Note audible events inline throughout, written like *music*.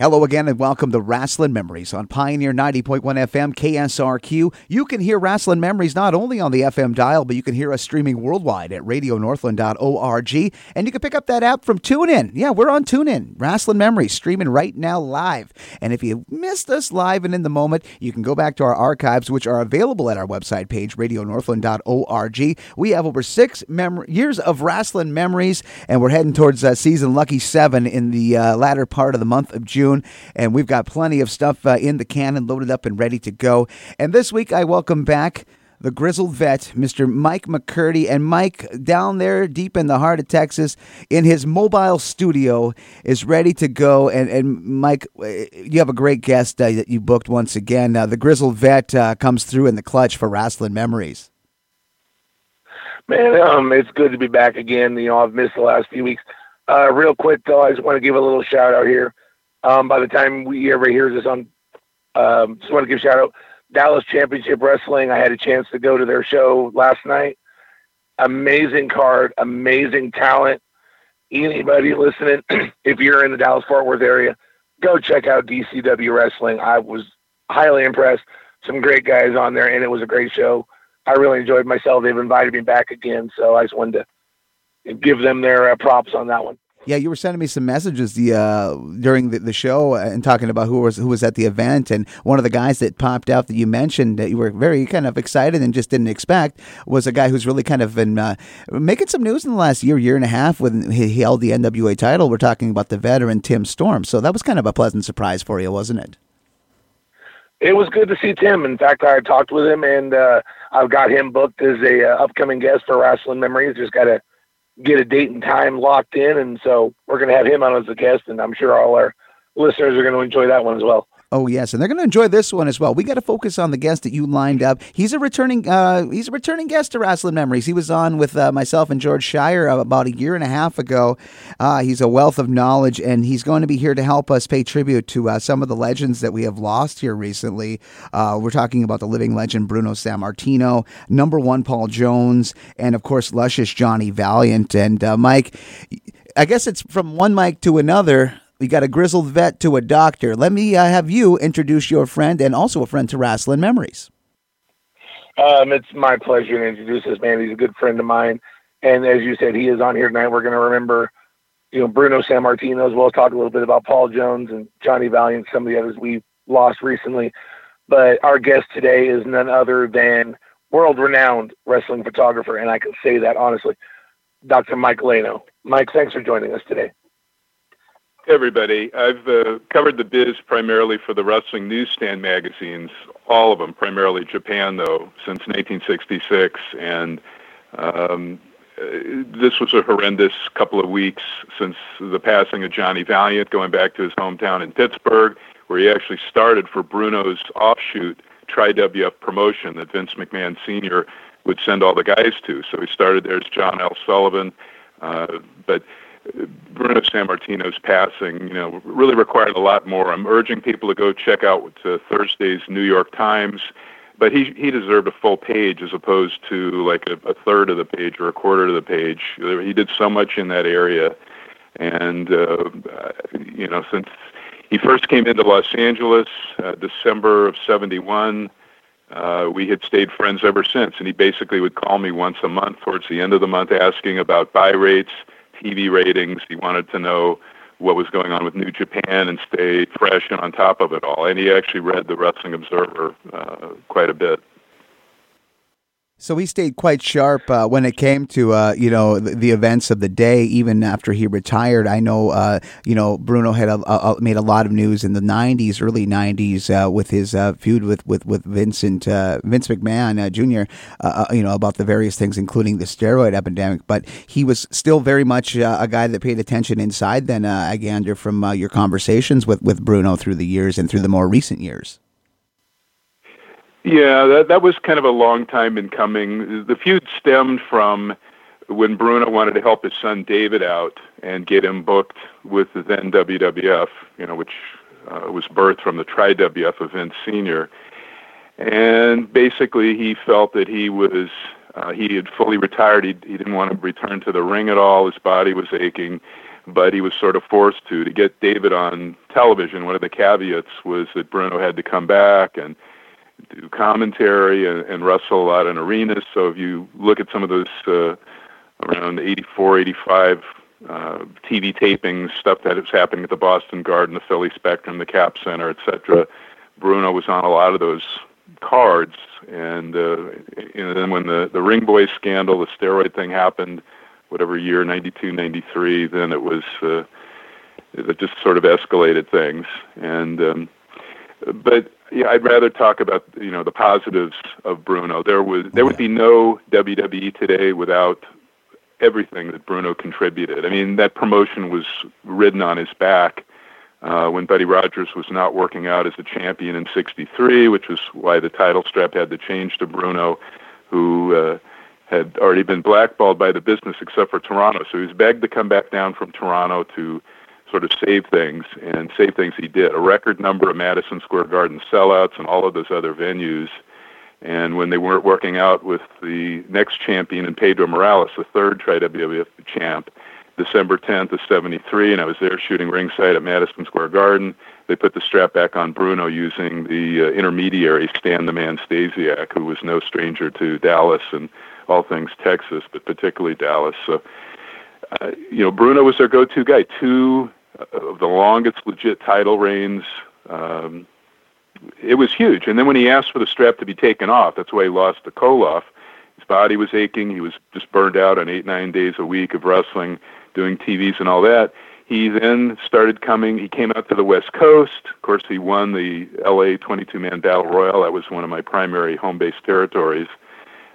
Hello again and welcome to Rasslin' Memories on Pioneer 90.1 FM KSRQ. You can hear Rasslin' Memories not only on the FM dial, but you can hear us streaming worldwide at radionorthland.org. And you can pick up that app from TuneIn. Yeah, we're on TuneIn. Rasslin' Memories streaming right now live. And if you missed us live and in the moment, you can go back to our archives, which are available at our website page, radionorthland.org. We have over six mem- years of Rasslin' Memories, and we're heading towards uh, season lucky seven in the uh, latter part of the month of June. And we've got plenty of stuff uh, in the can and loaded up and ready to go. And this week, I welcome back the grizzled vet, Mr. Mike McCurdy. And Mike, down there deep in the heart of Texas, in his mobile studio, is ready to go. And, and Mike, uh, you have a great guest uh, that you booked once again. Uh, the grizzled vet uh, comes through in the clutch for Rasslin' Memories. Man, um, it's good to be back again. You know, I've missed the last few weeks. Uh, real quick, though, I just want to give a little shout out here um, by the time we ever hears this on, um, just want to give shout out Dallas Championship Wrestling. I had a chance to go to their show last night. Amazing card, amazing talent. Anybody listening, *clears throat* if you're in the Dallas Fort Worth area, go check out DCW Wrestling. I was highly impressed. Some great guys on there, and it was a great show. I really enjoyed myself. They've invited me back again, so I just wanted to give them their uh, props on that one. Yeah, you were sending me some messages the uh, during the, the show and talking about who was who was at the event, and one of the guys that popped out that you mentioned that you were very kind of excited and just didn't expect was a guy who's really kind of been uh, making some news in the last year, year and a half when he held the NWA title. We're talking about the veteran Tim Storm, so that was kind of a pleasant surprise for you, wasn't it? It was good to see Tim. In fact, I talked with him, and uh, I've got him booked as a uh, upcoming guest for Wrestling Memories. Just got to get a date and time locked in, and so we're going to have him on as a guest, and I'm sure all our listeners are going to enjoy that one as well. Oh yes, and they're going to enjoy this one as well. We got to focus on the guest that you lined up. He's a returning uh, he's a returning guest to Rasslin' Memories. He was on with uh, myself and George Schire about a year and a half ago. Uh, he's a wealth of knowledge, and he's going to be here to help us pay tribute to uh, some of the legends that we have lost here recently. Uh, we're talking about the living legend Bruno Sammartino, number one Paul Jones, and of course luscious Johnny Valiant. And uh, Mike, I guess it's from one Mike to another we got a grizzled vet to a doctor. Let me uh, have you introduce your friend and also a friend to Rasslin' Memories. Um, it's my pleasure to introduce this man. He's a good friend of mine. And as you said, he is on here tonight. We're going to remember, you know, Bruno Sammartino as well talk a little bit about Paul Jones and Johnny Valiant, and some of the others we lost recently. But our guest today is none other than world renowned wrestling photographer. And I can say that honestly, Dr. Mike Lano. Mike, thanks for joining us today everybody. I've uh, covered the biz primarily for the wrestling newsstand magazines, all of them, primarily Japan, though, since 1966. And um, uh, this was a horrendous couple of weeks since the passing of Johnny Valiant, going back to his hometown in Pittsburgh, where he actually started for Bruno's offshoot, Tri-WF promotion that Vince McMahon Sr. would send all the guys to. So he started there as John L. Sullivan. Uh, but Bruno Sammartino's passing, you know, really required a lot more. I'm urging people to go check out uh, Thursday's New York Times, but he he deserved a full page as opposed to like a, a third of the page or a quarter of the page. He did so much in that area, and uh, you know, since he first came into Los Angeles, uh, December of '71. Uh, we had stayed friends ever since, and he basically would call me once a month towards the end of the month asking about buy rates, TV ratings. He wanted to know what was going on with New Japan and stay fresh and on top of it all. And he actually read the Wrestling Observer uh, quite a bit. So he stayed quite sharp uh, when it came to uh, you know the, the, events of the day. Even after he retired, I know uh, you know Bruno had a, a, made a lot of news in the '90s, early '90s, uh, with his uh, feud with with with Vincent uh, Vince McMahon Jr. you know about the various things, including the steroid epidemic. But he was still very much a guy that paid attention inside. Then uh, Agander, from your conversations with with Bruno through the years and through the more recent years. Yeah, that that was kind of a long time in coming. The feud stemmed from when Bruno wanted to help his son David out and get him booked with the then WWF, you know, which uh, was birthed from the Tri WF Vince Senior. And basically, he felt that he was uh, he had fully retired. He, he didn't want to return to the ring at all. His body was aching. but he was sort of forced to to get David on television. One of the caveats was that Bruno had to come back and do commentary and, and wrestle a lot in arenas. So if you look at some of those uh, around 84, 85 uh, TV tapings, stuff that was happening at the Boston Garden, the Philly Spectrum, the Cap Center, etc. Bruno was on a lot of those cards, and, uh, and then when the the Ring Boy scandal, the steroid thing happened, whatever year, 92, 93, then it was uh, it just sort of escalated things, and um, but yeah, I'd rather talk about you know the positives of Bruno. There was there would be no WWE today without everything that Bruno contributed. I mean, that promotion was ridden on his back uh, when Buddy Rogers was not working out as a champion in '63, which was why the title strap had to change to Bruno, who uh, had already been blackballed by the business except for Toronto. So he was begged to come back down from Toronto to sort of save things, and save things he did. A record number of Madison Square Garden sellouts and all of those other venues. And when they weren't working out with the next champion in Pedro Morales, the third tri-WWF champ, December 10th of 73, and I was there shooting ringside at Madison Square Garden. They put the strap back on Bruno using the uh, intermediary Stan the Man Stasiak, who was no stranger to Dallas and all things Texas, but particularly Dallas. So, uh, you know, Bruno was their go-to guy. Two of the longest legit title reigns. Um, it was huge. And then when he asked for the strap to be taken off, that's why he lost to Koloff. His body was aching. He was just burned out on eight, nine days a week of wrestling, doing TVs and all that. He then started coming. He came out to the West Coast. Of course, he won the LA 22 man battle royal. That was one of my primary home base territories.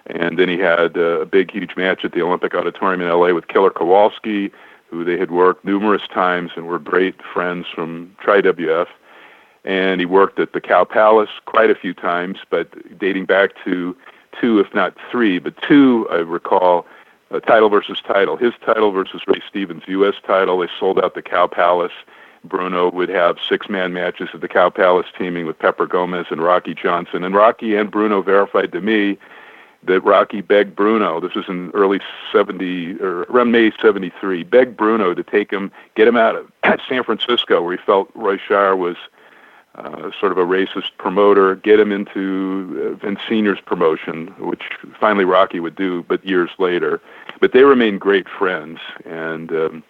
And then he had a big, huge match at the Olympic Auditorium in LA with Killer Kowalski, who they had worked numerous times and were great friends from Tri WF and he worked at the Cow Palace quite a few times, but dating back to two, if not three, but two, I recall, a title versus title. His title versus Ray Stevens' U.S. title. They sold out the Cow Palace. Bruno would have six-man matches at the Cow Palace, teaming with Pepper Gomez and Rocky Johnson. And Rocky and Bruno verified to me that Rocky begged Bruno. This was in early '70 or around May '73. Begged Bruno to take him, get him out of *clears throat* San Francisco, where he felt Roy Shire was uh, sort of a racist promoter, get him into uh, Vince Senior's promotion, which finally Rocky would do, but years later. But they remained great friends, and um,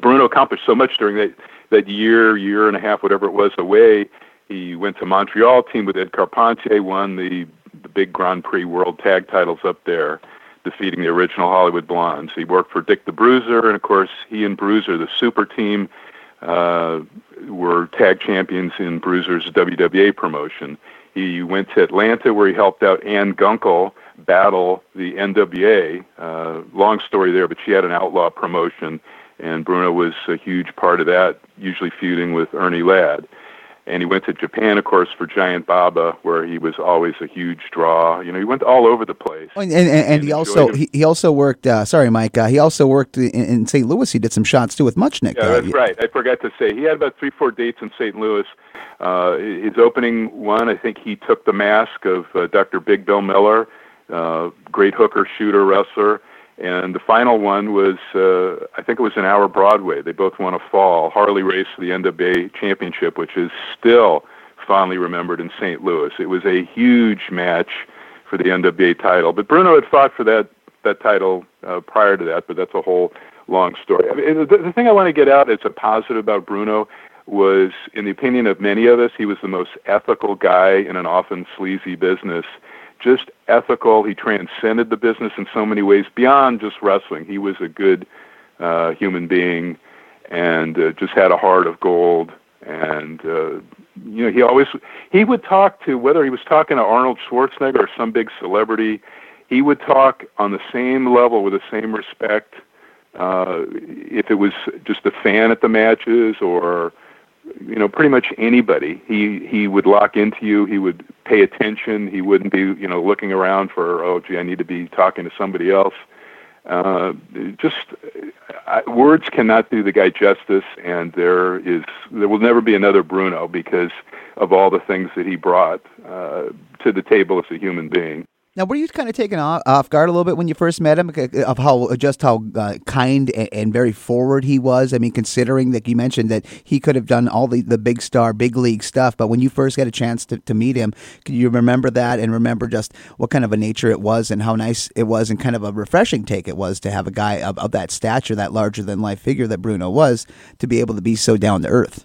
Bruno accomplished so much during that that year, year and a half, whatever it was, away. He went to Montreal, teamed with Ed Carpentier, won the the big Grand Prix World Tag titles up there, defeating the original Hollywood Blondes. He worked for Dick the Bruiser, and of course, he and Bruiser, the super team, uh, were tag champions in Bruiser's WWA promotion. He went to Atlanta where he helped out Ann Gunkel battle the NWA. Uh, long story there, but she had an outlaw promotion, and Bruno was a huge part of that, usually feuding with Ernie Ladd and he went to Japan, of course, for Giant Baba, where he was always a huge draw. You know, he went all over the place. Oh, and, and, and, and he also he, he, also worked. Uh, sorry, Mike. Uh, he also worked in, in, St. Louis. He did some shots too with Muchnick. Yeah, that's uh, right. I forgot to say he had about three, four dates in St. Louis. Uh, his opening one, I think he took the mask of uh, Dr. Big Bill Miller, uh, great hooker, shooter, wrestler and the final one was, uh, I think it was an hour Broadway. They both won a fall. Harley Race for the NWA Championship, which is still fondly remembered in St. Louis. It was a huge match for the NWA title. But Bruno had fought for that that title uh, prior to that, but that's a whole long story. I mean, the, the thing I want to get out as a positive about Bruno was, in the opinion of many of us, he was the most ethical guy in an often sleazy business just ethical. He transcended the business in so many ways beyond just wrestling. He was a good uh, human being and uh, just had a heart of gold. And uh, you know, he always he would talk to whether he was talking to Arnold Schwarzenegger or some big celebrity. He would talk on the same level with the same respect. Uh, if it was just a fan at the matches or you know pretty much anybody. He he would lock into you. He would pay attention. He wouldn't be you know looking around for oh gee i need to be talking to somebody else. Uh just I, words cannot do the guy justice and there is there will never be another bruno because of all the things that he brought uh to the table as a human being Now, were you kind of taken off, off guard a little bit when you first met him uh, uh, of how uh, just how uh, kind and, and, very forward he was? I mean, considering that you mentioned that he could have done all the, the big star, big league stuff, but when you first got a chance to, to meet him, can you remember that and remember just what kind of a nature it was and how nice it was and kind of a refreshing take it was to have a guy of, of that stature, that larger than life figure that Bruno was, to be able to be so down to earth?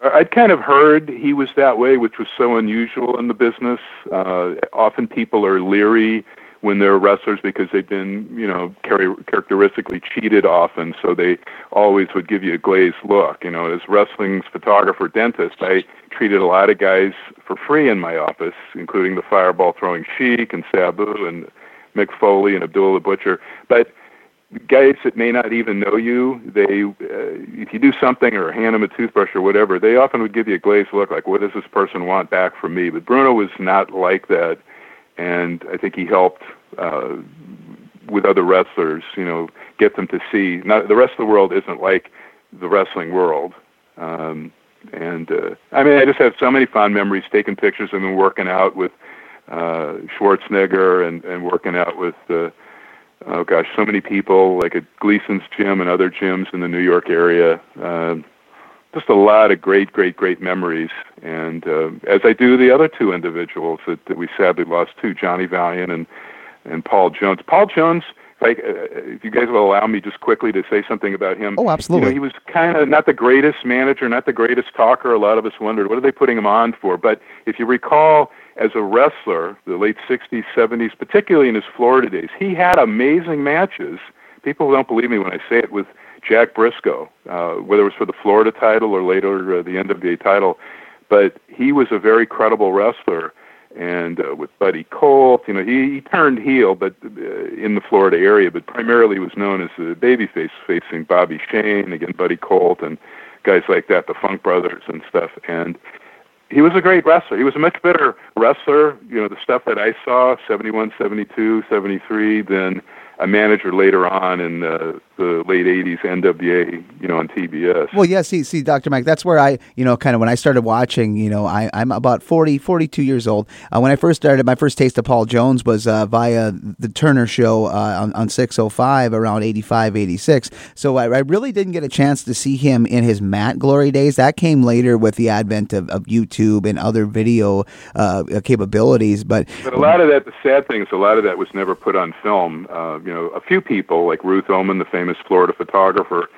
I'd kind of heard he was that way, which was so unusual in the business. Uh, often people are leery when they're wrestlers because they've been, you know, char- characteristically cheated often, so they always would give you a glazed look. You know, as wrestling's photographer dentist, I treated a lot of guys for free in my office, including the fireball throwing Sheik and Sabu and Mick Foley and Abdullah the Butcher. But guys that may not even know you, they uh, if you do something or hand them a toothbrush or whatever, they often would give you a glazed look, like, "What does this person want back from me?" But Bruno was not like that, and I think he helped uh, with other wrestlers, you know, get them to see. Not the rest of the world isn't like the wrestling world. Um, and uh, I mean, I just have so many fond memories taking pictures of him working out with uh, Schwarzenegger and and working out with. Uh, oh gosh, so many people like at Gleason's gym and other gyms in the New York area. Uh, just a lot of great, great, great memories. And uh, as I do the other two individuals that, that we sadly lost too, Johnny Valiant and and Paul Jones. Paul Jones, like uh, if you guys will allow me just quickly to say something about him. Oh, absolutely. You know, he was kind of not the greatest manager, not the greatest talker. A lot of us wondered what are they putting him on for. But if you recall, as a wrestler, the late 60s, 70s, particularly in his Florida days, he had amazing matches. People don't believe me when I say it with Jack Briscoe, uh, whether it was for the Florida title or later uh, the NWA title. But he was a very credible wrestler. And uh, with Buddy Colt, you know, he, he turned heel, but uh, in the Florida area, but primarily was known as the babyface, facing Bobby Shane, again Buddy Colt, and guys like that, the Funk Brothers and stuff. And he was a great wrestler. He was a much better wrestler, you know, the stuff that I saw, 71, 72, 73, than a manager later on in the, the late 80s NWA, you know, on TBS. Well, yeah, see, see, Dr. Mike, that's where I, you know, kind of when I started watching, you know, I, I'm about 40, 42 years old. Uh, when I first started, my first taste of Paul Jones was uh, via the Turner show uh, on, on 605 around 85, 86. So I, I, really didn't get a chance to see him in his mat glory days. That came later with the advent of, of YouTube and other video uh, capabilities. But, but a lot of that, the sad thing is a lot of that was never put on film uh, you know, a few people like Ruth Oman, the famous Florida photographer,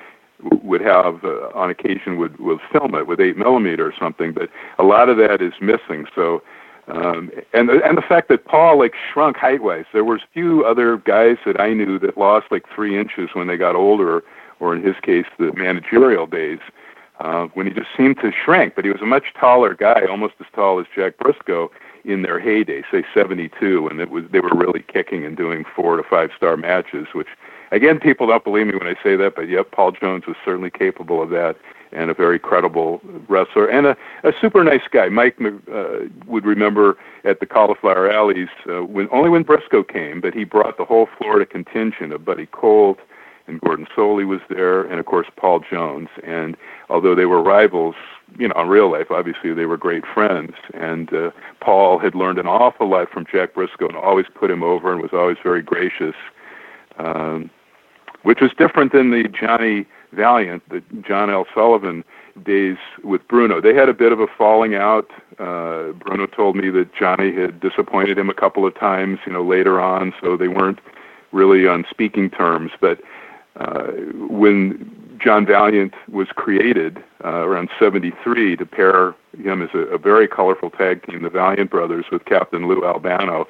would have uh, on occasion would would film it with eight millimeter or something, but a lot of that is missing. So, um, and and the fact that Paul like shrunk height wise, there was few other guys that I knew that lost like three inches when they got older, or in his case, the managerial days. Uh, when he just seemed to shrink, but he was a much taller guy, almost as tall as Jack Briscoe, in their heyday, say 72, and it was they were really kicking and doing four to five star matches. Which, again, people don't believe me when I say that, but yep, Paul Jones was certainly capable of that, and a very credible wrestler and a, a super nice guy. Mike uh, would remember at the Cauliflower Alleys uh, when only when Briscoe came, but he brought the whole Florida contingent of Buddy Colt and Gordon Solie was there, and of course Paul Jones. And although they were rivals, you know, in real life, obviously they were great friends. And uh, Paul had learned an awful lot from Jack Briscoe and always put him over and was always very gracious, um, which was different than the Johnny Valiant, the John L. Sullivan days with Bruno. They had a bit of a falling out. Uh, Bruno told me that Johnny had disappointed him a couple of times, you know, later on, so they weren't really on speaking terms. But uh, when John Valiant was created uh, around 73 to pair him as a, a very colorful tag team, the Valiant Brothers, with Captain Lou Albano.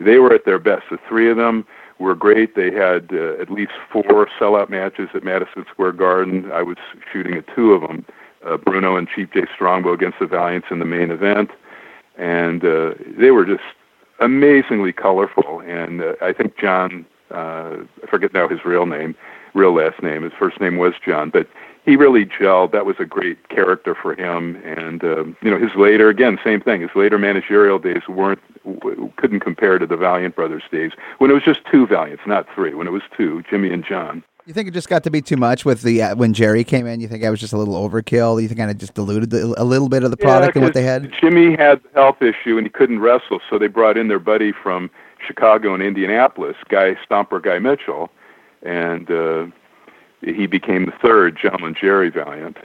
They were at their best. The three of them were great. They had uh, at least four sellout matches at Madison Square Garden. I was shooting at two of them uh, Bruno and Chief Jay Strongbow against the Valiants in the main event. And uh, they were just amazingly colorful. And uh, I think John, uh, I forget now his real name, real last name. His first name was John, but he really gelled. That was a great character for him. And um, you know, his later again, same thing. His later managerial days weren't couldn't compare to the Valiant Brothers days when it was just two Valiants, not three. When it was two, Jimmy and John. You think it just got to be too much with the uh, when Jerry came in? You think I was just a little overkill? You think of just diluted the, a little bit of the product yeah, and what they had? Jimmy had a health issue and he couldn't wrestle, so they brought in their buddy from Chicago and Indianapolis, Guy Stomper, Guy Mitchell, and uh, he became the third gentleman Jerry Valiant.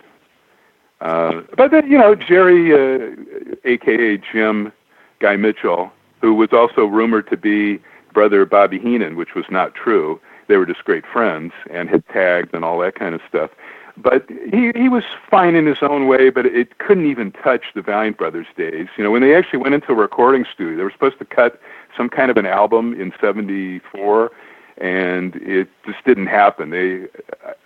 Uh, but then, you know, Jerry, uh, aka Jim Guy Mitchell, who was also rumored to be brother Bobby Heenan, which was not true they were just great friends and had tagged and all that kind of stuff. But he he was fine in his own way, but it couldn't even touch the Valiant Brothers days. You know, when they actually went into a recording studio, they were supposed to cut some kind of an album in '74, and it just didn't happen. They,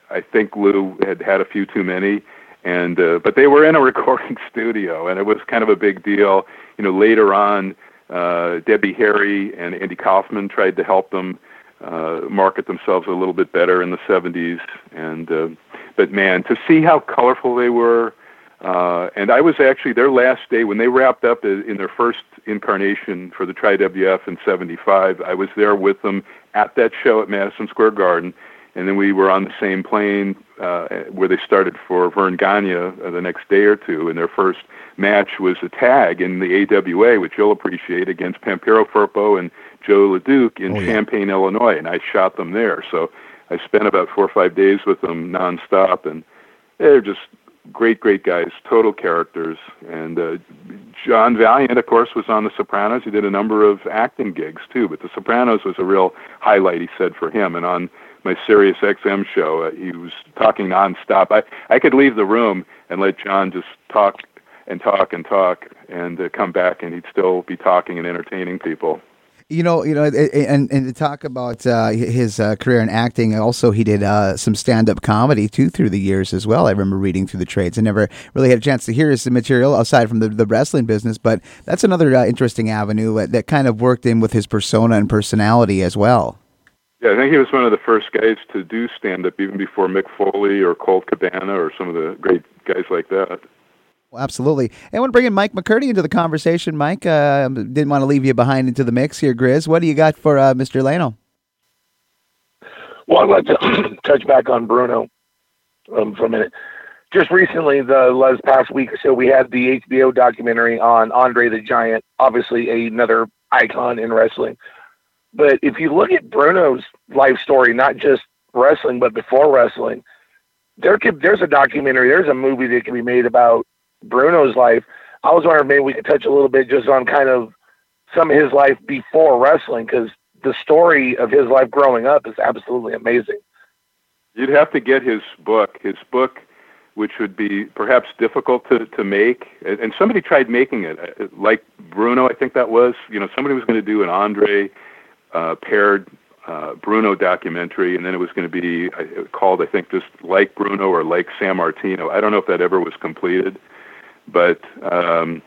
I think Lou had had a few too many, and uh, but they were in a *laughs* recording studio, and it was kind of a big deal. You know, later on, uh, Debbie Harry and Andy Kaufman tried to help them uh, market themselves a little bit better in the 70s. And uh, but man, to see how colorful they were, uh, and I was actually their last day when they wrapped up in their first incarnation for the Tri WF in '75. I was there with them at that show at Madison Square Garden, and then we were on the same plane uh, where they started for Verne Gagne uh, the next day or two. And their first match was a tag in the AWA, which you'll appreciate, against Pampero Firpo and Joe LeDuc in oh, yeah. Champaign, Illinois, and I shot them there. So I spent about four or five days with them nonstop, and they're just great, great guys, total characters. And uh, John Valiant, of course, was on The Sopranos. He did a number of acting gigs too, but The Sopranos was a real highlight. He said for him, and on my Sirius XM show, uh, he was talking nonstop. I I could leave the room and let John just talk and talk and talk, and uh, come back, and he'd still be talking and entertaining people. You know, you know, and and to talk about uh, his uh, career in acting, also he did uh, some stand-up comedy too through the years as well. I remember reading through the trades. I never really had a chance to hear his material aside from the, the wrestling business, but that's another uh, interesting avenue that kind of worked in with his persona and personality as well. Yeah, I think he was one of the first guys to do stand-up, even before Mick Foley or Colt Cabana or some of the great guys like that. Well, absolutely. And I want to bring in Mike McCurdy into the conversation. Mike, uh, didn't want to leave you behind into the mix here, Grizz. What do you got for uh, Mr. Lano? Well, I'd like to *clears throat* touch back on Bruno um, for a minute. Just recently, the last past week or so, we had the HBO documentary on Andre the Giant, obviously another icon in wrestling. But if you look at Bruno's life story, not just wrestling, but before wrestling, there could, there's a documentary, there's a movie that can be made about Bruno's life, I was wondering maybe we could touch a little bit just on kind of some of his life before wrestling because the story of his life growing up is absolutely amazing. You'd have to get his book. His book, which would be perhaps difficult to, to make, and somebody tried making it, uh, like Bruno, I think that was. You know, somebody was going to do an Andre uh, paired uh, Bruno documentary, and then it was going to be uh, called, I think, just like Bruno or like Sammartino. I don't know if that ever was completed. But um,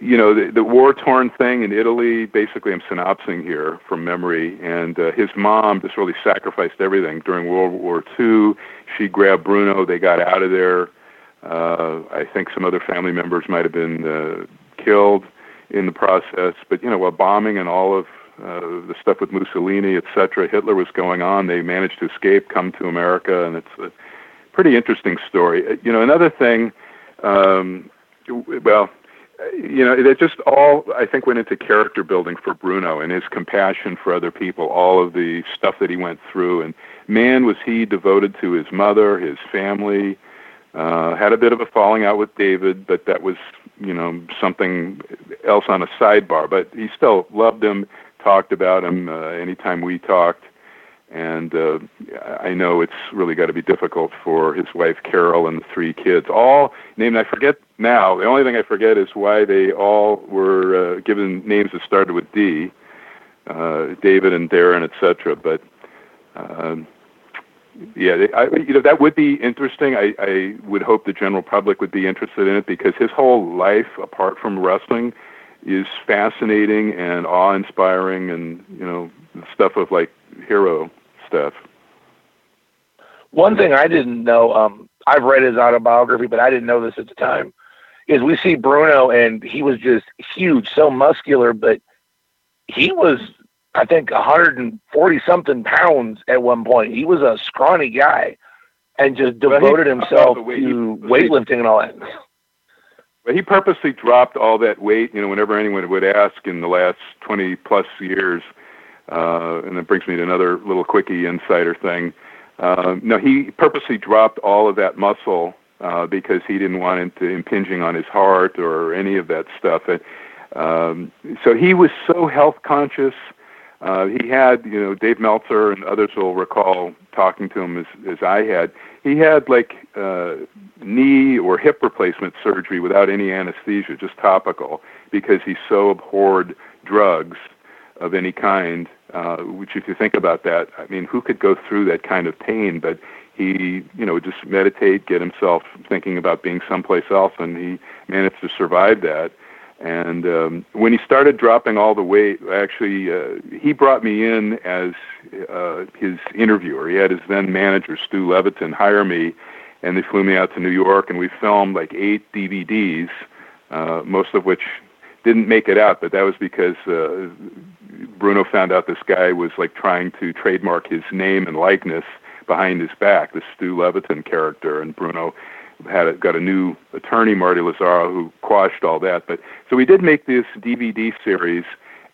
you know, the, the war-torn thing in Italy. Basically, I'm synopsing here from memory. And uh, his mom just really sacrificed everything during World War II. She grabbed Bruno. They got out of there. Uh, I think some other family members might have been uh, killed in the process. But you know, a bombing and all of uh, the stuff with Mussolini, etc., Hitler was going on, they managed to escape, come to America, and it's a pretty interesting story. Uh, you know, another thing um, well, you know, it just all I think went into character building for Bruno and his compassion for other people, all of the stuff that he went through, and man, was he devoted to his mother, his family. Uh, had a bit of a falling out with David, but that was, you know, something else on a sidebar. But he still loved him, talked about him uh, anytime we talked and uh, I know it's really got to be difficult for his wife Carol and the three kids. All named I forget now. The only thing I forget is why they all were uh, given names that started with D, uh, David and Darren, etc. But um, yeah, I, you know that would be interesting. I, I would hope the general public would be interested in it because his whole life, apart from wrestling, is fascinating and awe-inspiring, and you know stuff of like hero stuff. One thing I didn't know, um, I've read his autobiography, but I didn't know this at the time, is we see Bruno and he was just huge, so muscular, but he was I think 140 something pounds at one point. He was a scrawny guy and just devoted himself to weightlifting and all that. But he purposely dropped all that weight. You know, whenever anyone would ask in the last 20 plus years, uh, and that brings me to another little quickie insider thing. Uh, no, he purposely dropped all of that muscle uh, because he didn't want it to impinging on his heart or any of that stuff. And um, so he was so health conscious. Uh, he had, you know, Dave Meltzer and others will recall talking to him as, as I had. He had like uh, knee or hip replacement surgery without any anesthesia, just topical, because he so abhorred drugs of any kind. Uh, which, if you think about that, I mean, who could go through that kind of pain? But he, you know, just meditate, get himself thinking about being someplace else, and he managed to survive that. And um, when he started dropping all the weight, actually, uh, he brought me in as uh, his interviewer. He had his then manager, Stu Leviton, hire me, and they flew me out to New York, and we filmed like eight DVDs, uh, most of which didn't make it out, but that was because uh, Bruno found out this guy was like trying to trademark his name and likeness behind his back, the Stu Leviton character, and Bruno had a, got a new attorney, Marty Lazzaro, who quashed all that. But so we did make this DVD series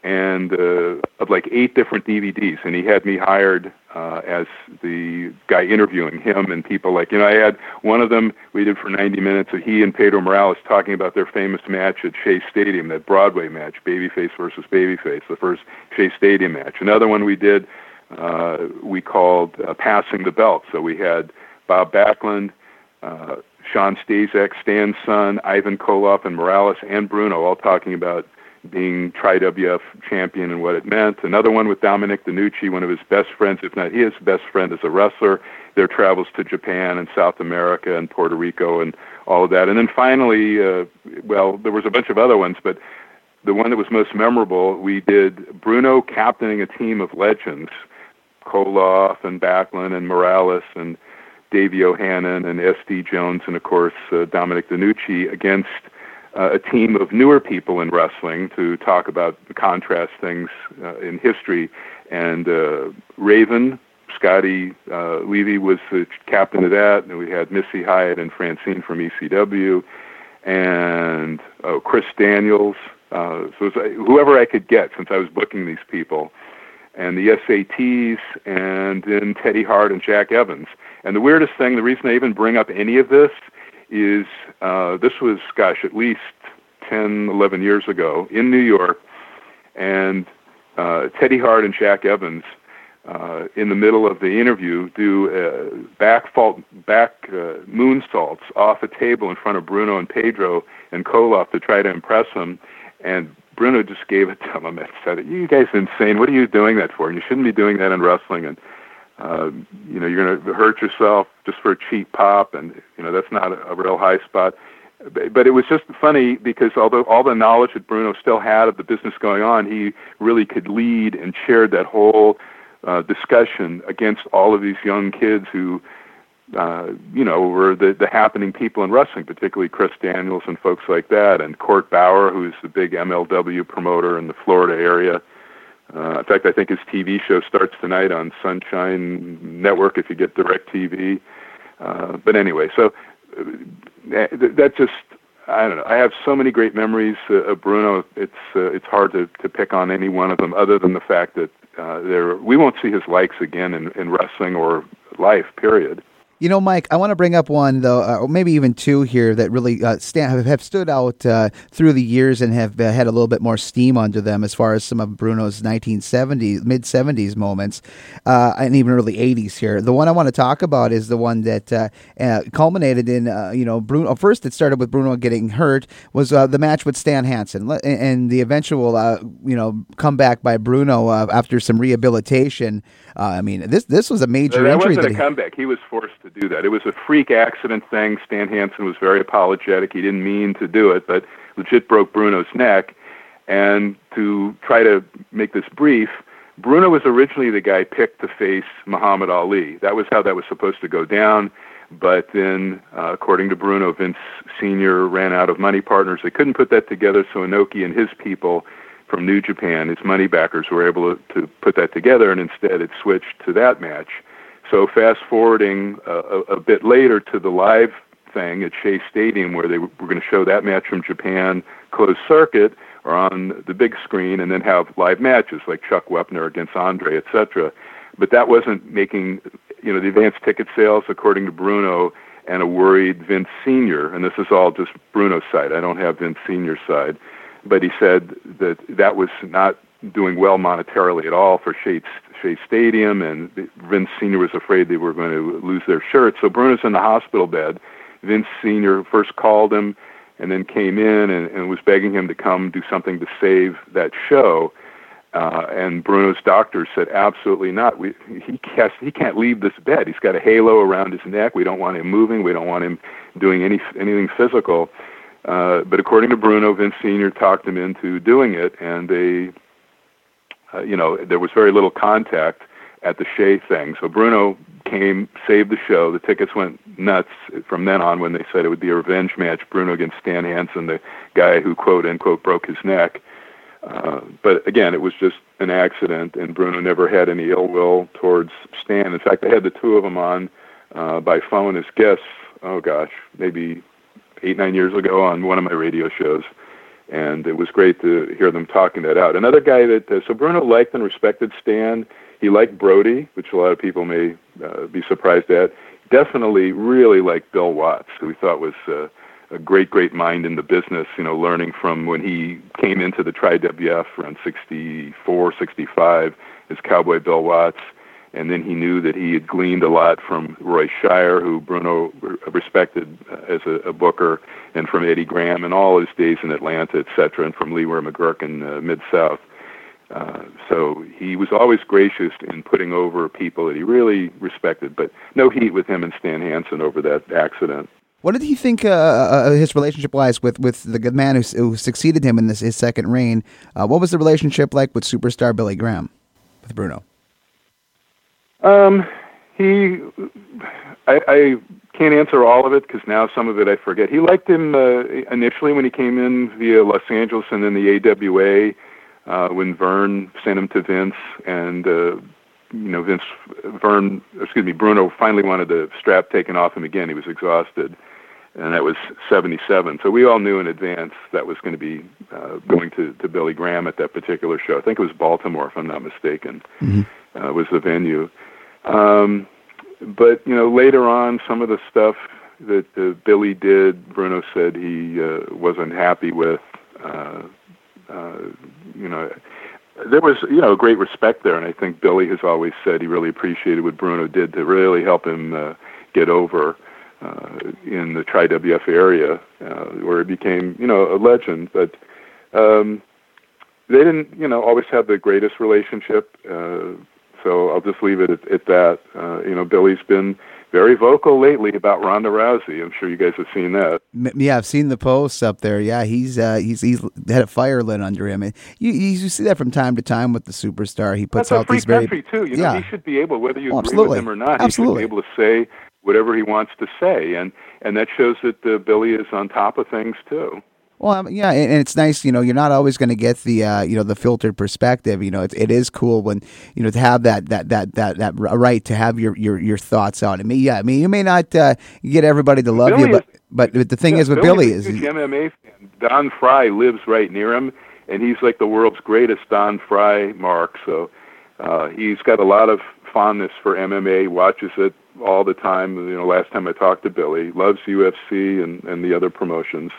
and uh, of like eight different DVDs, and he had me hired uh, as the guy interviewing him and people like you know I had one of them we did for 90 minutes of he and Pedro Morales talking about their famous match at Shea Stadium, that Broadway match, Babyface versus Babyface, the first Shea Stadium match. Another one we did uh, we called uh, Passing the Belt. So we had Bob Backlund, uh, Shawn Stasiak, Stan's son, Ivan Koloff, and Morales and Bruno all talking about being tri-WF champion and what it meant. Another one with Dominic DeNucci, one of his best friends, if not his best friend as a wrestler, their travels to Japan and South America and Puerto Rico and all of that. And then finally, uh, well, there was a bunch of other ones, but the one that was most memorable, we did Bruno captaining a team of legends, Koloff and Backlund and Morales and Dave Yohannan and S.D. Jones and, of course, uh, Dominic DeNucci against – uh, a team of newer people in wrestling to talk about the contrast things uh, in history. And uh, Raven, Scotty uh, Levy was the captain of that, and we had Missy Hyatt and Francine from ECW, and uh, Chris Daniels. Uh, so it was, uh, whoever I could get since I was booking these people, and the SATs, and then Teddy Hart and Jack Evans. And the weirdest thing, the reason I even bring up any of this is uh, this was, gosh, at least 10, 11 years ago in New York, and uh, Teddy Hart and Jack Evans, uh, in the middle of the interview, do uh, back fault, back uh, moonsaults off a table in front of Bruno and Pedro and Koloff to try to impress them, and Bruno just gave it to him and said, "You guys are insane! What are you doing that for? And you shouldn't be doing that in wrestling." And uh, you know, you're going to hurt yourself just for a cheap pop, and you know that's not a, a real high spot. But it was just funny because although all the knowledge that Bruno still had of the business going on, he really could lead and shared that whole uh, discussion against all of these young kids who, uh, you know, were the, the happening people in wrestling, particularly Chris Daniels and folks like that, and Court Bauer, who's the big MLW promoter in the Florida area. Uh, in fact, I think his TV show starts tonight on Sunshine Network if you get DirecTV. Uh, but anyway, so uh, that just I don't know. I have so many great memories uh, of Bruno. It's uh, it's hard to to pick on any one of them, other than the fact that uh, there we won't see his likes again in, in wrestling or life. Period. You know, Mike, I want to bring up one though, uh, or maybe even two here that really uh, stand, have stood out uh, through the years and have uh, had a little bit more steam under them as far as some of Bruno's 1970s, mid 70s moments, uh, and even early 80s here. The one I want to talk about is the one that uh, culminated in, you know, Bruno. First, it started with Bruno getting hurt. Was the match with Stan Hansen and the eventual, you know, comeback by Bruno after some rehabilitation. I mean, this this was a major that injury. Wasn't that a he, comeback. He was forced to do that. It was a freak accident thing. Stan Hansen was very apologetic. He didn't mean to do it, but legit broke Bruno's neck. And to try to make this brief, Bruno was originally the guy picked to face Muhammad Ali. That was how that was supposed to go down. But then, uh, according to Bruno, Vince Sr. ran out of money partners. They couldn't put that together, so Inoki and his people from New Japan. His money backers were able to, to put that together, and instead it switched to that match. So fast forwarding uh, a, a bit later to the live thing at Shea Stadium, where they were going to show that match from Japan closed circuit or on the big screen, and then have live matches like Chuck Wepner against Andre, etc. But that wasn't making, you know, the advance ticket sales, according to Bruno, and a worried Vince Senior. And this is all just Bruno's side. I don't have Vince Senior's side, but he said that that was not doing well monetarily at all for Shea, Stadium, and Vince Senior was afraid they were going to lose their shirt. So Bruno's in the hospital bed. Vince Senior first called him, and then came in and, and was begging him to come do something to save that show. Uh, and Bruno's doctor said, absolutely not. We, he, can't, he can't leave this bed. He's got a halo around his neck. We don't want him moving. We don't want him doing any anything physical. Uh, but according to Bruno, Vince Sr. talked him into doing it, and they, uh, you know, there was very little contact at the Shea thing. So Bruno came, saved the show. The tickets went nuts from then on when they said it would be a revenge match, Bruno against Stan Hansen, the guy who quote unquote broke his neck. Uh, but again, it was just an accident, and Bruno never had any ill will towards Stan. In fact, I had the two of them on uh, by phone as guests. Oh gosh, maybe eight nine years ago on one of my radio shows, and it was great to hear them talking that out. Another guy that uh, so Bruno liked and respected Stan. He liked Brody, which a lot of people may uh, be surprised at. Definitely, really liked Bill Watts, who we thought was. Uh, a great, great mind in the business, you know, learning from when he came into the Tri-WF around 64, 65 as Cowboy Bill Watts. And then he knew that he had gleaned a lot from Roy Shire, who Bruno respected as a, a booker, and from Eddie Graham and all his days in Atlanta, et cetera, and from Leroy McGuirk in uh, Mid-South. Uh, so he was always gracious in putting over people that he really respected, but no heat with him and Stan Hansen over that accident. What did he think uh, uh, uh his relationship wise with, with the good man who, who succeeded him in this his second reign? Uh, what was the relationship like with superstar Billy Graham, with Bruno? Um, he, I, I can't answer all of it because now some of it I forget. He liked him uh, initially when he came in via Los Angeles and then the AWA uh, when Verne sent him to Vince and. Uh, you know, Vince Verne, excuse me, Bruno finally wanted the strap taken off him again. He was exhausted, and that was 77. So we all knew in advance that was going to be uh, going to, to Billy Graham at that particular show. I think it was Baltimore, if I'm not mistaken, mm-hmm. uh, was the venue. Um, but you know, later on, some of the stuff that uh, Billy did, Bruno said he uh, wasn't happy with. Uh, uh, you know, there was you know great respect there, and I think Billy has always said he really appreciated what Bruno did to really help him uh, get over uh, in the Tri WF area, uh, where he became, you know, a legend. But um, they didn't, you know, always have the greatest relationship. Uh, so I'll just leave it at, at that. Uh, you know, Billy's been very vocal lately about Ronda Rousey. I'm sure you guys have seen that. Yeah, I've seen the posts up there. Yeah, he's uh, he's he's had a fire lit under him. And You, you see that from time to time with the superstar. He puts That's out these very country too. You know, yeah. he should be able, whether you oh, agree absolutely. with him or not, absolutely. he should be able to say whatever he wants to say, and and that shows that uh, Billy is on top of things too. Well, um, yeah, and, it's nice. You know, you're not always going to get the uh, you know the filtered perspective. You know, it, it is cool when you know to have that that that that that right to have your your, your thoughts out. I mean, yeah, I mean, you may not uh, get everybody to love Billy you, but but, the thing yeah, is, with Billy Billy is MMA fan. Don Frye lives right near him, and he's like the world's greatest Don Frye mark. So uh, he's got a lot of fondness for MMA. Watches it all the time. You know, last time I talked to Billy, loves UFC and and the other promotions.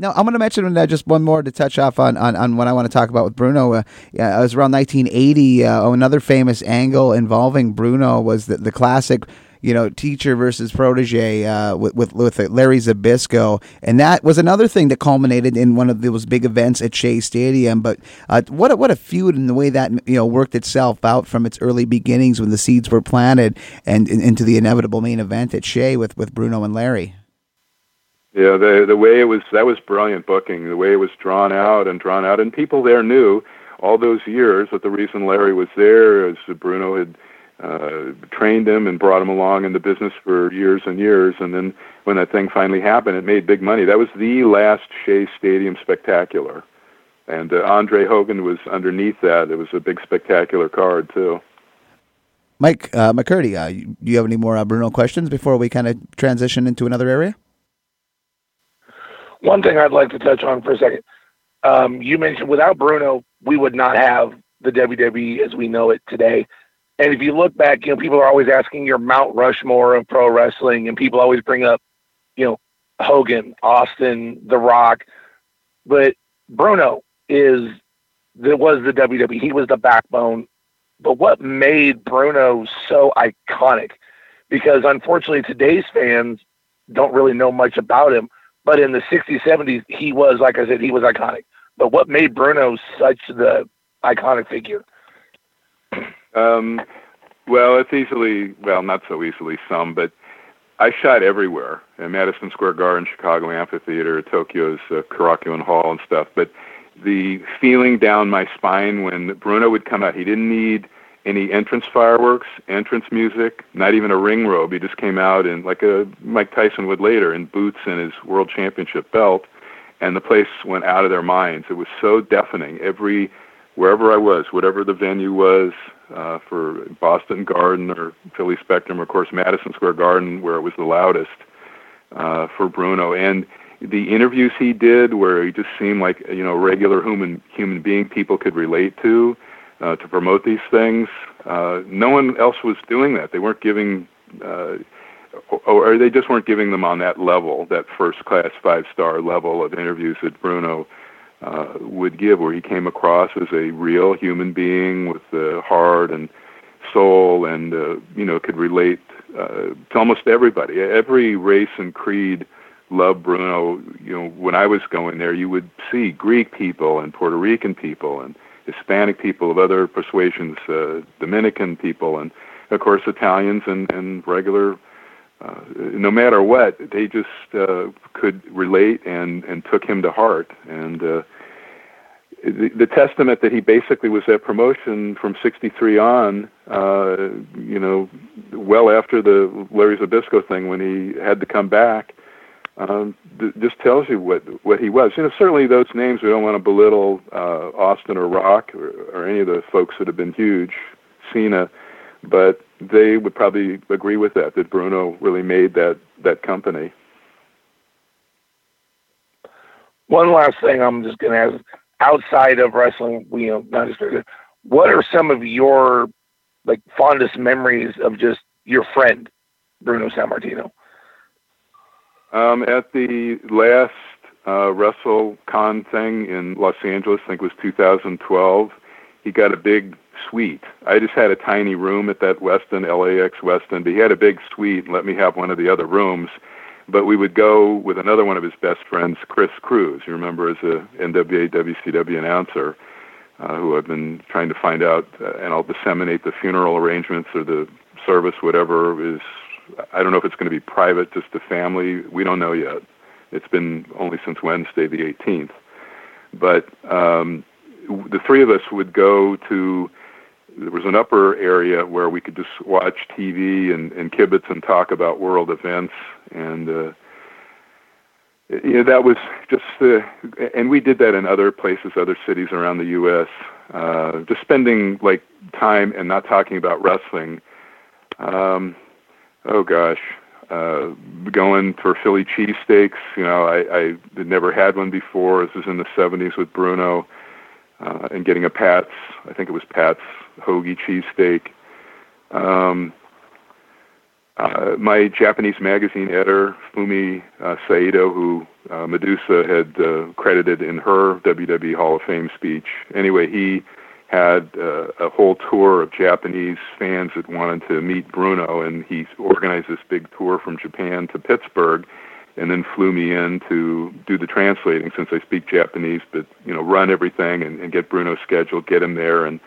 Now, I'm going to mention uh, just one more to touch off on, on, on what I want to talk about with Bruno. Uh, yeah, it was around 1980. Uh, another famous angle involving Bruno was the, the classic, you know, teacher versus protege uh, with, with, with Larry Zbyszko. And that was another thing that culminated in one of those big events at Shea Stadium. But uh, what, a, what a feud in the way that, you know, worked itself out from its early beginnings when the seeds were planted and, and into the inevitable main event at Shea with, with Bruno and Larry. Yeah, the the way it was that was brilliant booking. The way it was drawn out and drawn out, and people there knew all those years that the reason Larry was there is Bruno had uh, trained him and brought him along in the business for years and years. And then when that thing finally happened, it made big money. That was the last Shea Stadium spectacular. and uh, Andre Hogan was underneath that. It was a big spectacular card too. Mike uh, McCurdy, uh, do you have any more uh, Bruno questions before we kind of transition into another area? One thing I'd like to touch on for a second. Um, you mentioned without Bruno, we would not have the WWE as we know it today. And if you look back, you know, people are always asking your Mount Rushmore of pro wrestling, and people always bring up, you know, Hogan, Austin, The Rock. But Bruno is that was the WWE. He was the backbone but what made Bruno so iconic? Because unfortunately, today's fans don't really know much about him. But in the 60s, 70s, he was, like I said, he was iconic. But what made Bruno such the iconic figure? Um, well, it's easily, well, not so easily some, but I shot everywhere in Madison Square Garden, Chicago Amphitheater, Tokyo's uh, Korakuen Hall and stuff. But the feeling down my spine when Bruno would come out. He didn't need any entrance fireworks, entrance music, not even a ring robe. He just came out in like a Mike Tyson would later in boots and his world championship belt, and the place went out of their minds. It was so deafening. Every wherever I was, whatever the venue was, uh, for Boston Garden or Philly Spectrum, or of course Madison Square Garden, where it was the loudest uh, for Bruno, and the interviews he did where he just seemed like you know a regular human human being people could relate to uh, to promote these things. Uh, no one else was doing that. They weren't giving, uh, or, or they just weren't giving them on that level, that first class five star level of interviews that Bruno uh, would give, where he came across as a real human being with a heart and soul, and uh, you know could relate uh, to almost everybody, every race and creed Loved Bruno. You know, when I was going there, you would see Greek people and Puerto Rican people and Hispanic people of other persuasions, uh, Dominican people, and of course Italians and and regular. Uh, no matter what, they just uh, could relate and and took him to heart. And uh, the, the testament that he basically was at promotion from '63 on, uh, you know, well after the Larry Zbyszko thing when he had to come back um, th- just tells you what what he was. You know, certainly those names we don't want to belittle uh, Austin or Rock or, or any of the folks that have been huge, Cena, but they would probably agree with that. That Bruno really made that that company. One last thing, I'm just going to ask. Outside of wrestling, you know, not just what are some of your like fondest memories of just your friend Bruno Sammartino? Um, at the last uh, WrestleCon thing in Los Angeles, I think it was 2012, he got a big suite. I just had a tiny room at that Westin, LAX Westin, but he had a big suite and let me have one of the other rooms. But we would go with another one of his best friends, Chris Cruz, you remember as a NWA WCW announcer, uh, who I've been trying to find out, uh, and I'll disseminate the funeral arrangements or the service, whatever is I don't know if it's going to be private, just the family. We don't know yet. It's been only since Wednesday, the 18th. But um, the three of us would go to. There was an upper area where we could just watch TV and, and kibitz and talk about world events, and uh, you know that was just the. And we did that in other places, other cities around the U.S. Uh, just spending like time and not talking about wrestling. Um, oh gosh, uh, going for Philly cheesesteaks. You know, I, I had never had one before. This was in the 70s with Bruno, uh, and getting a Pat's. I think it was Pat's hoagie cheesesteak. Um, uh, my Japanese magazine editor, Fumi uh, Saito, who uh, Medusa had uh, credited in her WWE Hall of Fame speech. Anyway, he had uh, a whole tour of Japanese fans that wanted to meet Bruno, and he organized this big tour from Japan to Pittsburgh, and then flew me in to do the translating since I speak Japanese, but you know, run everything and, and get Bruno scheduled, get him there, and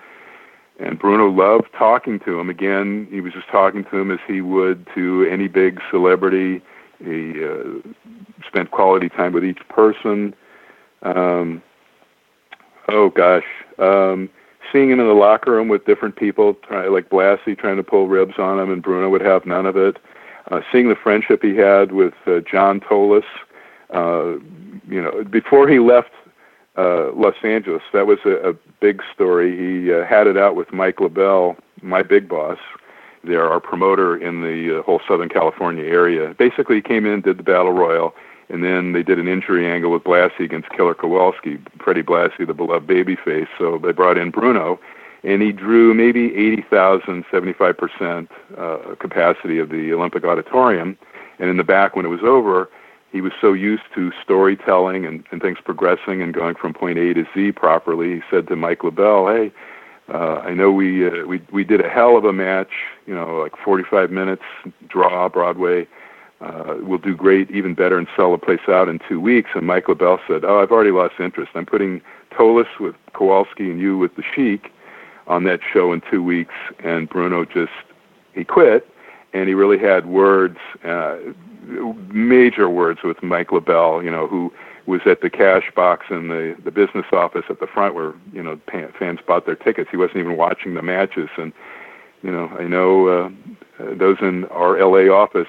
and Bruno loved talking to him. Again, he was just talking to him as he would to any big celebrity. He uh, spent quality time with each person. Um, oh gosh. Um, seeing him in the locker room with different people, try, like Blassie trying to pull ribs on him, and Bruno would have none of it. Uh, seeing the friendship he had with uh, John Tolos, uh, you know, before he left uh, Los Angeles. That was a, a big story. He uh, had it out with Mike LeBell, my big boss. There, our promoter in the uh, whole Southern California area. Basically, he came in, did the battle royal, and then they did an injury angle with Blassie against Killer Kowalski, Freddie Blassie, the beloved babyface. So they brought in Bruno, and he drew maybe 80,000, 75% uh, capacity of the Olympic Auditorium. And in the back, when it was over, he was so used to storytelling and, and things progressing and going from point A to Z properly. He said to Mike LeBell, "Hey, uh, I know we uh, we we did a hell of a match. You know, like 45 minutes draw Broadway." Uh, we'll do great, even better, and sell the place out in two weeks. And Mike LeBell said, oh, I've already lost interest. I'm putting Tolos with Kowalski and you with the Sheik on that show in two weeks. And Bruno just, he quit. And he really had words, uh, major words with Mike LeBell, you know, who was at the cash box in the, the business office at the front where, you know, fans bought their tickets. He wasn't even watching the matches. And, you know, I know uh, those in our LA office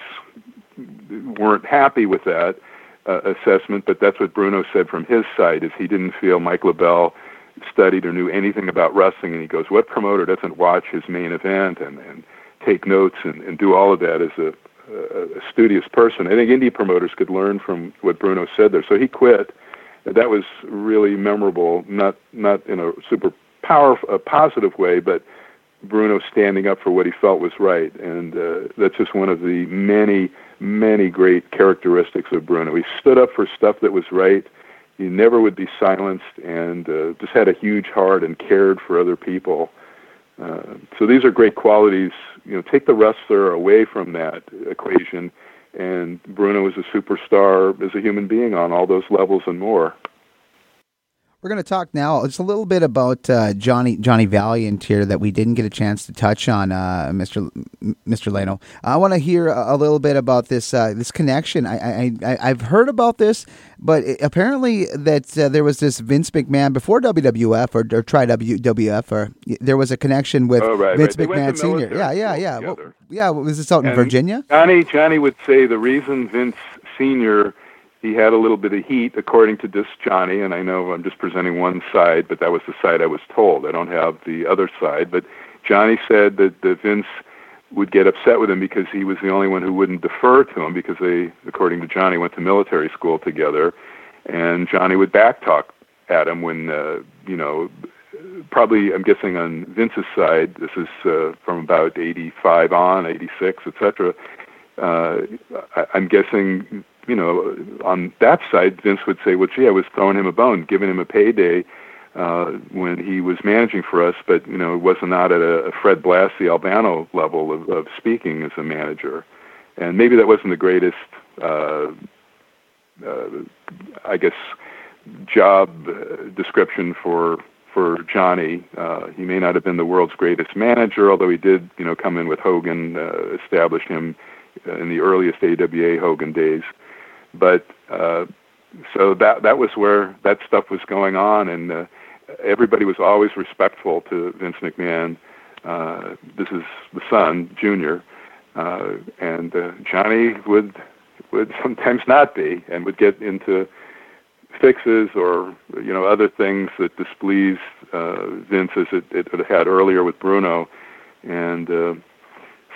weren't happy with that uh, assessment, but that's what Bruno said from his side is he didn't feel Mike LeBell studied or knew anything about wrestling, and he goes, "What promoter doesn't watch his main event and and take notes and, and do all of that as a, a, a studious person?" I think indie promoters could learn from what Bruno said there. So he quit. That was really memorable, not not in a super powerful, a positive way, but Bruno standing up for what he felt was right, and uh, that's just one of the many many great characteristics of Bruno. He stood up for stuff that was right. He never would be silenced, and uh, just had a huge heart and cared for other people. Uh, so these are great qualities. You know, take the wrestler away from that equation, and Bruno is a superstar as a human being on all those levels and more. We're going to talk now just a little bit about uh, Johnny Johnny Valiant here that we didn't get a chance to touch on, uh, Mr. Mr. Lano. I want to hear a, a, little bit about this uh, this connection. I, I, I have heard about this, but it, apparently that uh, there was this Vince McMahon before WWF or, or try WWF or there was a connection with oh, right, Vince right. McMahon Senior. Yeah, yeah, yeah. Well, yeah, was this out in Virginia? Johnny Johnny would say the reason Vince Senior he had a little bit of heat, according to this Johnny, and I know I'm just presenting one side, but that was the side I was told. I don't have the other side. But Johnny said that, that Vince would get upset with him because he was the only one who wouldn't defer to him because they, according to Johnny, went to military school together, and Johnny would backtalk at him when, uh, you know, probably I'm guessing on Vince's side, this is uh, from about 85 on, 86, etc. Uh, I, I'm guessing you know, on that side, Vince would say, well, gee, I was throwing him a bone, giving him a payday uh, when he was managing for us, but, you know, it was not at a, Fred Blassie Albano level of, of speaking as a manager. And maybe that wasn't the greatest, uh, uh, I guess, job uh, description for for Johnny. Uh, he may not have been the world's greatest manager, although he did, you know, come in with Hogan, uh, establish him in the earliest AWA Hogan days. But uh, so that that was where that stuff was going on, and uh, everybody was always respectful to Vince McMahon. Uh, this is the son, Junior, uh, and uh, Johnny would would *laughs* sometimes not be, and would get into fixes or you know other things that displeased uh, Vince as it, it had earlier with Bruno, and uh,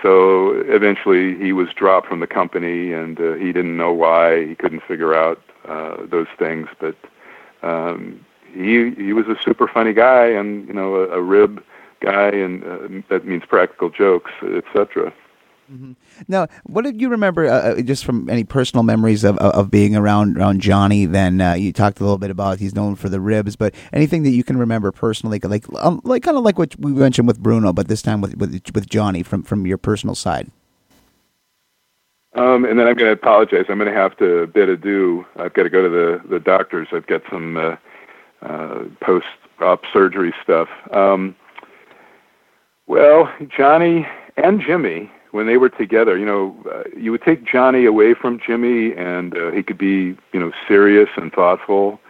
so eventually he was dropped from the company, and uh, he didn't know why. He couldn't figure out uh, those things, but um, he he was a super funny guy, and you know a, a rib guy, and uh, that means practical jokes, etc. Mm-hmm. Now, what did you remember, uh, uh, just from any personal memories of, of being around around Johnny? Then uh, you talked a little bit about he's known for the ribs, but anything that you can remember personally, like um, like kind of like what we mentioned with Bruno, but this time with with, with Johnny from from your personal side. Um, and then I'm going to apologize. I'm going to have to bid adieu. I've got to go to the the doctors. I've got some uh, uh, post op surgery stuff. Um, well, Johnny and Jimmy when they were together, you know, uh, you would take Johnny away from Jimmy, and uh, he could be, you know, serious and thoughtful.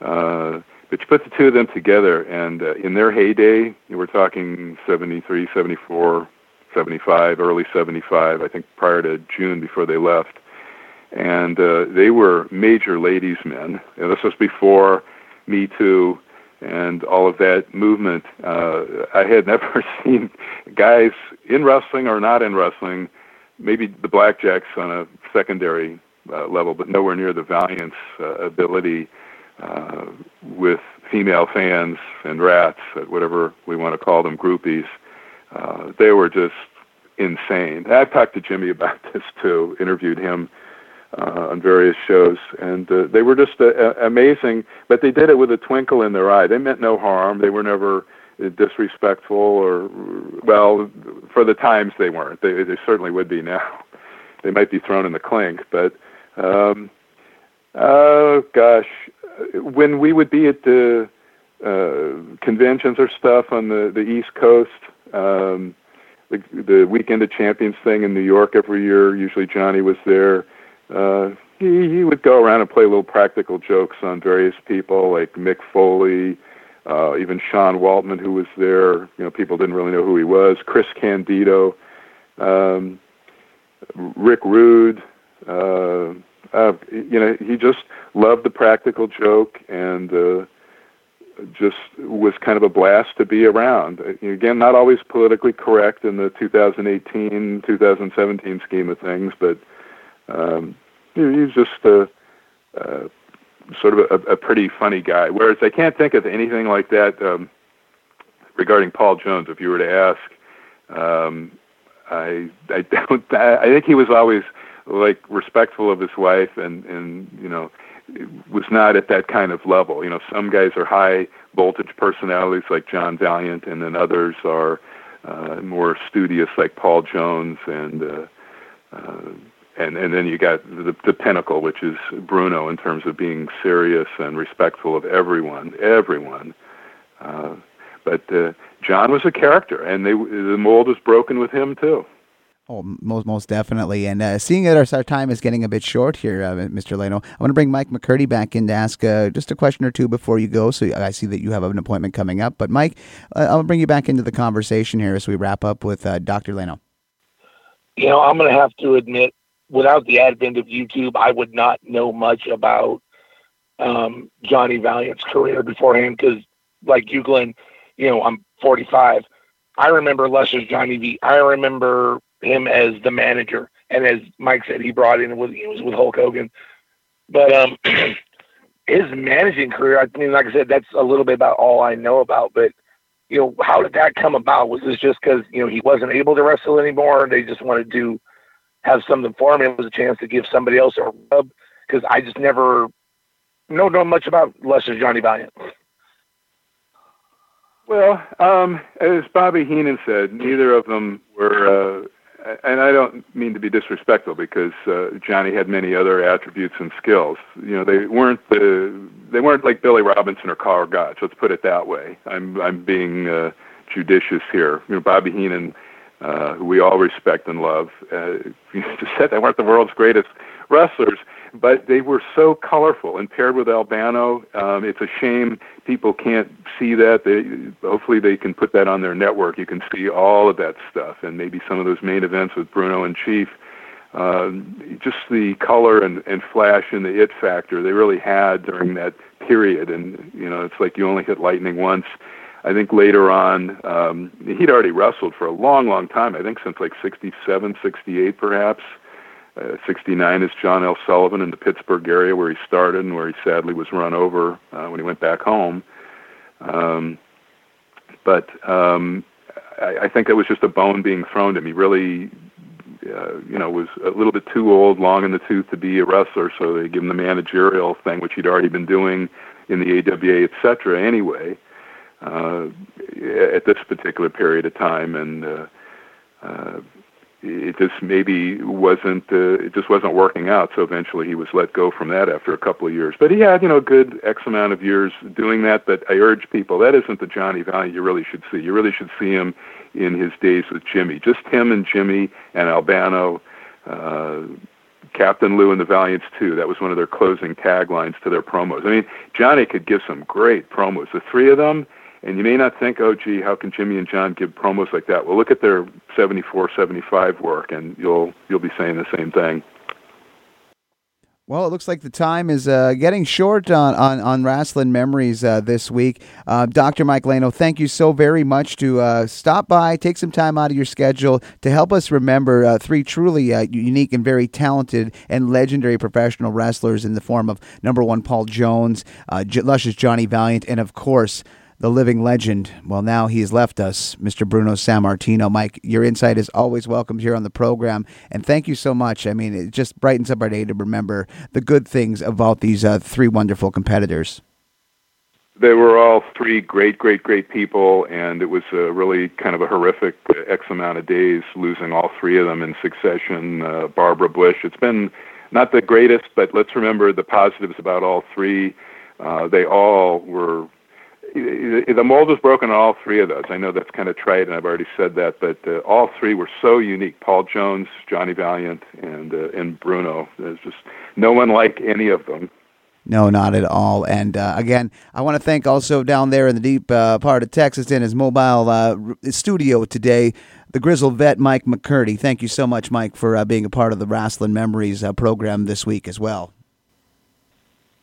Uh, but you put the two of them together, and uh, in their heyday, you were talking 73, 74, 75, early 75, I think prior to June before they left. And uh, they were major ladies' men. Know, this was before Me Too and all of that movement. Uh, I had *laughs* never seen guys in wrestling or not in wrestling, maybe the Blackjacks on a secondary uh, level, but nowhere near the Valiant's uh, ability uh, with female fans and rats, whatever we want to call them, groupies. Uh, they were just insane. I've talked to Jimmy about *laughs* this too, interviewed him uh, on various shows, and uh, they were just uh, amazing. But they did it with a twinkle in their eye. They meant no harm. They were never disrespectful or well, for the times they weren't. They, they certainly would be now. *laughs* They might be thrown in the clink, but um, oh gosh, when we would be at the uh, conventions or stuff on the the East Coast. Um, the, the weekend of champions thing in New York every year. Usually Johnny was there uh, he, he would go around and play little practical jokes on various people like Mick Foley, uh, even Sean Waltman, who was there. You know, people didn't really know who he was. Chris Candido, um, Rick Rude. Uh, uh, you know, he just loved the practical joke and uh, just was kind of a blast to be around. Again, not always politically correct in the 2018, 2017 scheme of things, but um, he's just a, uh, sort of a, a pretty funny guy. Whereas I can't think of anything like that um, regarding Paul Jones. If you were to ask, um, I I don't. *laughs* I think he was always like respectful of his wife and and you know was not at that kind of level. You know, some guys are high voltage personalities like John Valiant, and then others are uh, more studious like Paul Jones and. Uh, uh, and and then you got the, the pinnacle, which is Bruno in terms of being serious and respectful of everyone, everyone. Uh, but uh, John was a character, and they the mold was broken with him too. Oh, most most definitely. And uh, seeing that our, our time is getting a bit short here, uh, Mr. Lano, I want to bring Mike McCurdy back in to ask uh, just a question or two before you go. So I see that you have an appointment coming up. But Mike, uh, I'll bring you back into the conversation here as we wrap up with uh, Dr. Lano. You know, I'm going to have to admit without the advent of YouTube, I would not know much about um, Johnny Valiant's career beforehand because, like you, Glen, you know, I'm 45. I remember Luscious Johnny V. I remember him as the manager, and as Mike said, he brought in with he was with Hulk Hogan. But um, *clears throat* his managing career, I mean, like I said, that's a little bit about all I know about. But you know, how did that come about? Was this just because you know he wasn't able to wrestle anymore, and they just wanted to have something for me. It was a chance to give somebody else a rub because I just never know know much about Luscious Johnny Valiant. Well, um, as Bobby Heenan said, neither of them were, uh, and I don't mean to be disrespectful because uh, Johnny had many other attributes and skills. You know, they weren't the they weren't like Billy Robinson or Karl Gotch. Let's put it that way. I'm I'm being uh, judicious here. You know, Bobby Heenan uh, who we all respect and love. Uh, *laughs* said they weren't the world's greatest wrestlers, but they were so colorful and paired with Albano. Um, it's a shame people can't see that. They, hopefully, they can put that on their network. You can see all of that stuff, and maybe some of those main events with Bruno and Chief. Um, just the color and, and flash and the it factor they really had during that period. And you know, it's like you only hit lightning once. I think later on, um, he'd already wrestled for a long, long time. I think since like 67, 68 perhaps. Uh, 69 is John L. Sullivan in the Pittsburgh area where he started and where he sadly was run over uh, when he went back home. Um, but um, I, I think that was just a bone being thrown to him. He really, uh, you know, was a little bit too old, long in the tooth to be a wrestler, so they give him the managerial thing, which he'd already been doing in the AWA, et cetera, anyway uh, at this particular period of time, and uh, uh, it just maybe wasn't uh, it just wasn't working out. So eventually, he was let go from that after a couple of years. But he had you know a good X amount of years doing that. But I urge people that isn't the Johnny Valiant you really should see. You really should see him in his days with Jimmy. Just him and Jimmy and Albano. Uh, Captain Lou and the Valiants too. That was one of their closing taglines to their promos. I mean, Johnny could give some great promos. The three of them, and you may not think, oh, gee, how can Jimmy and John give promos like that? Well, look at their 74, 75 work, and you'll you'll be saying the same thing. Well, it looks like the time is uh, getting short on, on, on Rasslin Memories uh, this week. Uh, Dr. Mike Lano, thank you so very much to uh, stop by, take some time out of your schedule to help us remember uh, three truly uh, unique and very talented and legendary professional wrestlers in the form of number one, Paul Jones, Luscious Johnny Valiant, and of course, the living legend. Well, now he's left us, Mr. Bruno Sammartino. Mike, your insight is always welcomed here on the program, and thank you so much. I mean, it just brightens up our day to remember the good things about these uh, three wonderful competitors. They were all three great, great, great people, and it was a really kind of a horrific X amount of days losing all three of them in succession. Uh, Barbara Bush. It's been not the greatest, but let's remember the positives about all three. Uh, they all were the mold was broken on all three of those. I know that's kind of trite, and I've already said that, but uh, all three were so unique: Paul Jones, Johnny Valiant, and uh, and Bruno. There's just no one like any of them. No, not at all. And uh, again, I want to thank also down there in the deep uh, part of Texas in his mobile uh, studio today, the grizzled vet Mike McCurdy. Thank you so much, Mike, for uh, being a part of the Rasslin Memories uh, program this week as well.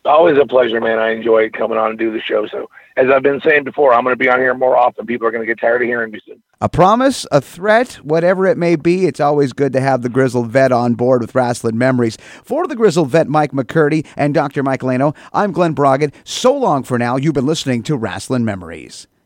Always a pleasure, man. I enjoy coming on and do the show. So, as I've been saying before, I'm going to be on here more often. People are going to get tired of hearing me soon. A promise, a threat, whatever it may be, it's always good to have the grizzled vet on board with Rasslin Memories. For the grizzled vet, Mike McCurdy and Dr. Mike Lano, I'm Glen Braget. So long for now. You've been listening to Rasslin Memories.